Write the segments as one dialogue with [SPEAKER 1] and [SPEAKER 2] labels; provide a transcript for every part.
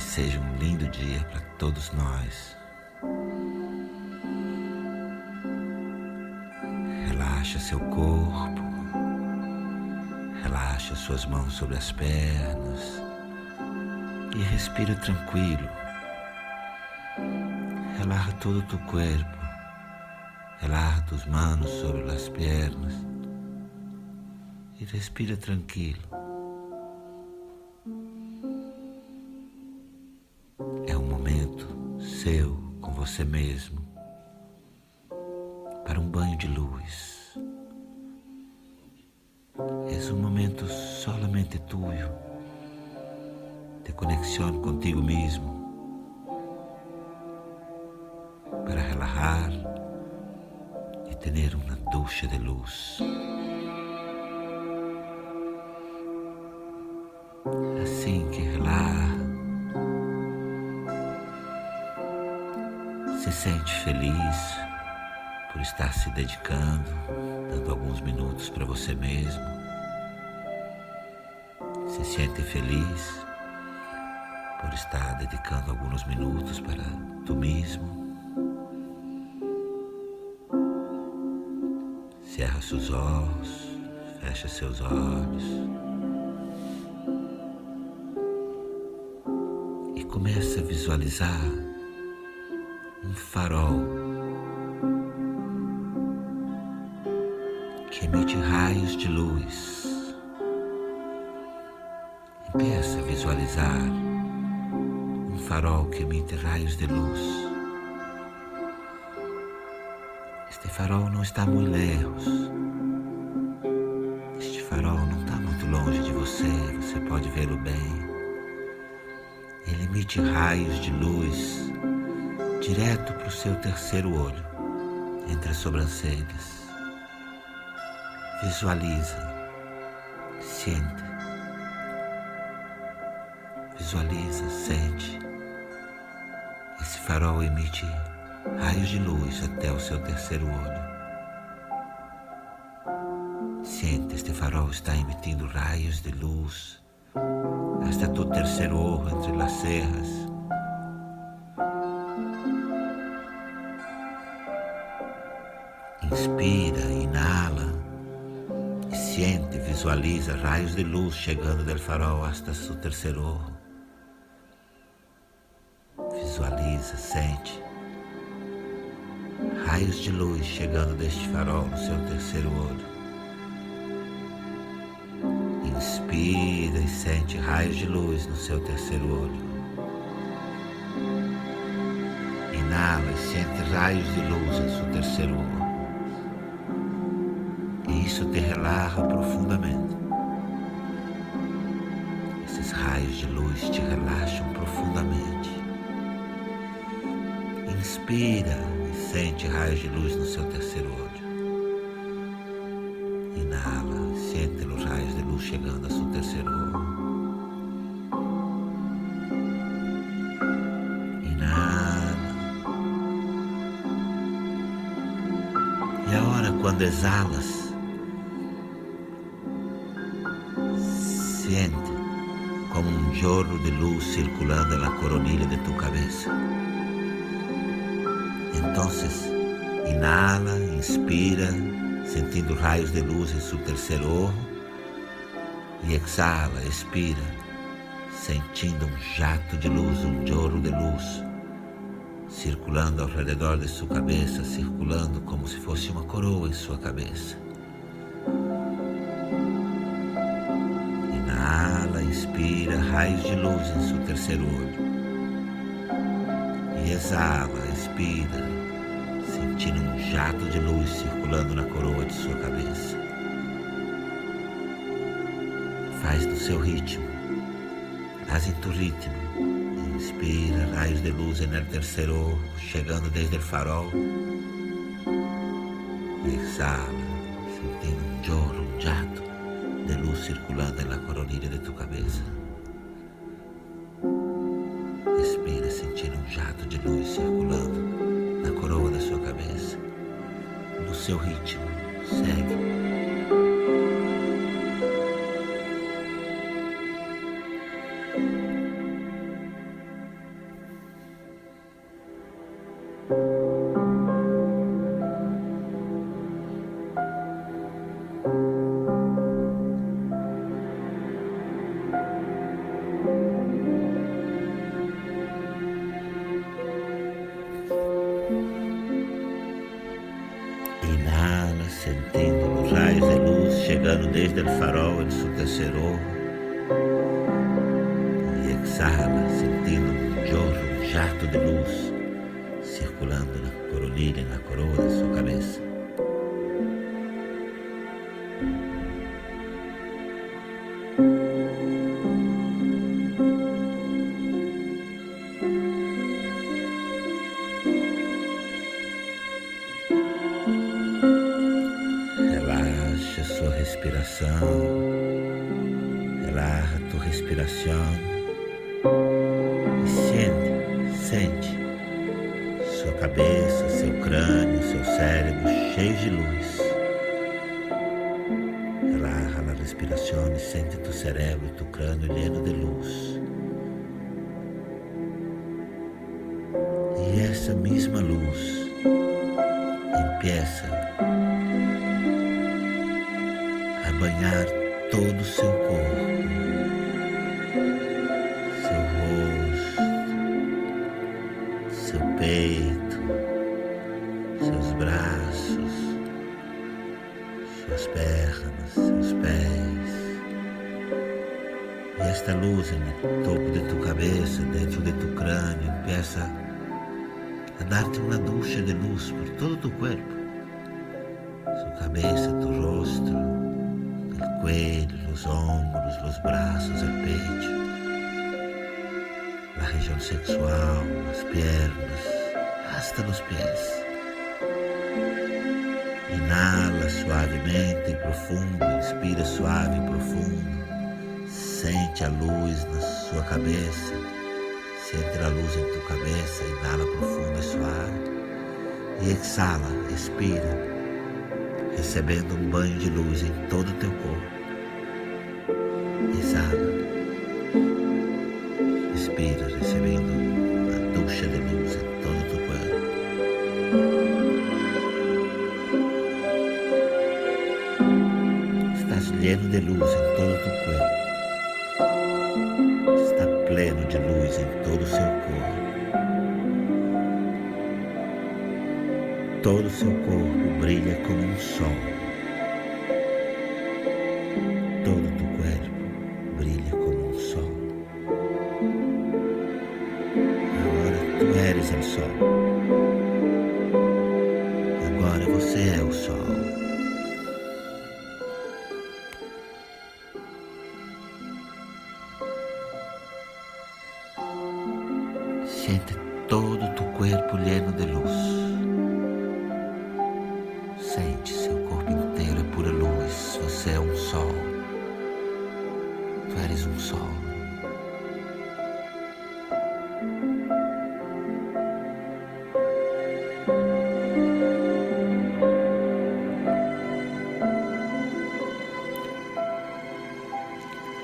[SPEAKER 1] Seja um lindo dia para todos nós. Relaxa seu corpo. Relaxa suas mãos sobre as pernas. E respira tranquilo. Relaxa todo o teu corpo. Relaxa tus manos sobre as pernas e respira tranquilo. Você mesmo para um banho de luz. É um momento solamente tuyo de conexão contigo mesmo para relajar tener una ducha de luz. Assim que sente feliz por estar se dedicando, dando alguns minutos para você mesmo. Se sente feliz por estar dedicando alguns minutos para tu mesmo. Cerra seus olhos, fecha seus olhos e começa a visualizar um farol que emite raios de luz. Empieza a visualizar um farol que emite raios de luz. Este farol não está muito lejos. Este farol não está muito longe de você, você pode vê-lo bem. Ele emite raios de luz direto para o seu terceiro olho, entre as sobrancelhas. Visualiza, sente. Visualiza, sente. Esse farol emite raios de luz até o seu terceiro olho. Sente, este farol está emitindo raios de luz hasta tu terceiro olho entre as cejas. Inspira, inala e sente, visualiza raios de luz chegando do farol hasta seu terceiro olho. Visualiza, sente raios de luz chegando deste farol no seu terceiro olho. Inspira e sente raios de luz no seu terceiro olho. Inala e sente raios de luz em seu terceiro olho. E isso te relaxa profundamente. Esses raios de luz te relaxam profundamente. Inspira Sente raios de luz no seu terceiro olho. Inala, sente os raios de luz chegando ao seu terceiro olho. E quando exalas, jorro de luz circulando na coronilha de tu cabeça. Entonces, inhala, inspira, sentindo raios de luz em seu terceiro ojo. E exhala, expira, sentindo um jato de luz, um jorro de luz, circulando ao redor de sua cabeça, circulando como se fosse uma coroa em sua cabeça. Inspira, raios de luz em seu terceiro olho. E exala, expira, sentindo um jato de luz circulando na coroa de sua cabeça. Faz no seu ritmo, haz em tu ritmo. Inspira raios de luz el terceiro ojo, chegando desde o farol. Exhala, sentindo um jorro, um jato de luz circulando na coronilha de tu cabeça. Respira, sentindo um jato de luz circulando na coroa da sua cabeça, no seu ritmo, Segue. Luz chegando desde o farol terceiro ojo. E exala, sentindo um jorro, um jato de luz circulando na coronilha, na coroa da sua cabeça. Sente, sua cabeça, seu crânio, seu cérebro cheio de luz. Relaxa a respiração e sente tu cérebro e tu crânio lleno de luz. E essa mesma luz empieza banhar todo o seu corpo, peito, seus braços, suas pernas, seus pés. E esta luz no topo de tu cabeça, dentro de tu crânio, empieza a dar-te uma ducha de luz por todo tu corpo. Sua cabeça, tu rosto, cuello, los hombros, los brazos, el pecho, la región sexual, las piernas, hasta los pies. Inhala suavemente e profundo, inspira suave e profundo. Sente a luz na sua cabeça. Sente a luz em tua cabeça. Inhala profundo e suave. E exala, expira recebendo um banho de luz em todo o teu corpo. Exala, recebendo uma ducha de luz em todo o corpo. Estás lleno de luz em todo o teu corpo. Está pleno de luz em todo o seu corpo. Todo o seu corpo brilha como um sol. Sente todo o teu corpo lleno de luz. Sente seu corpo inteiro é pura luz. Você é um sol. Tu eres um sol.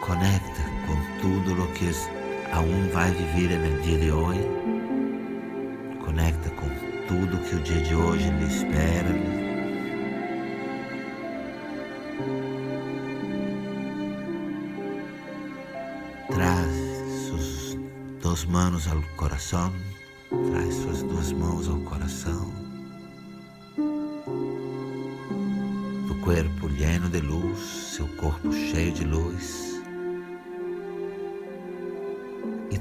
[SPEAKER 1] Conecta com tudo o que aún vai viver no dia de hoje. Conecta com tudo que o dia de hoje lhe espera, suas manos ao coração, traz suas duas mãos ao coração. Do corpo lleno de luz, seu corpo cheio de luz.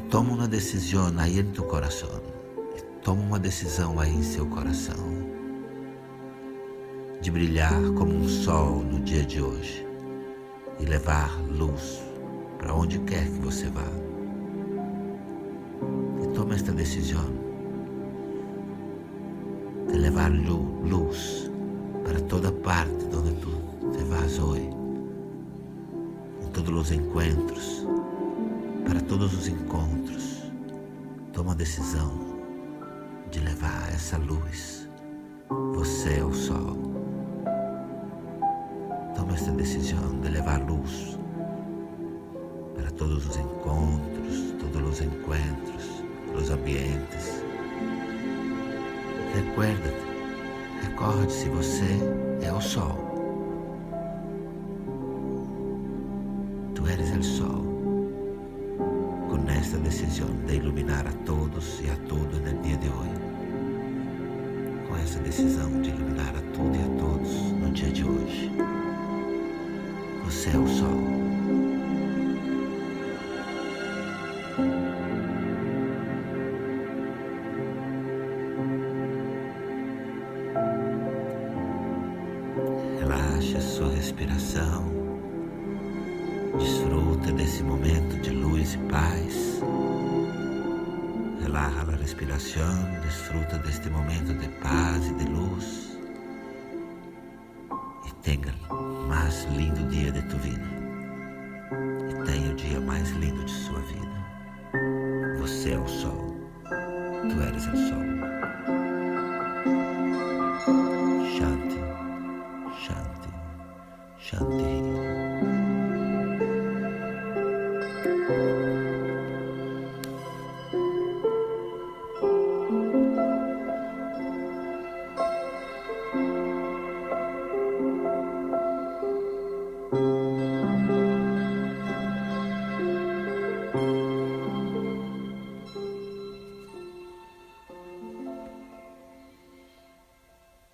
[SPEAKER 1] Toma uma decisão aí em teu coração. E toma uma decisão aí em seu coração. De brilhar como um sol no dia de hoje. E levar luz para onde quer que você vá toma esta decisão de levar luz para toda parte onde tu te vas hoje, em todos os encontros, para todos os encontros. Toma a decisão de levar essa luz. Você é o sol. esta decisão de levar luz para todos os encontros, todos os encontros, os ambientes. Recuerda-te, recorde-se, você é o sol. Tu eres o sol. Esta decisão de iluminar a todos e a tudo no dia de hoje com essa decisão de iluminar a tudo e a todos no dia de hoje. Você é o sol. Relaxe a sua respiração. Desfruta desse momento de luz e paz. Relaja a respiração, desfruta deste momento de paz e de luz. E tenha o mais lindo dia de tua vida. E tenha o dia mais lindo de sua vida. Você é o sol. Tu eres o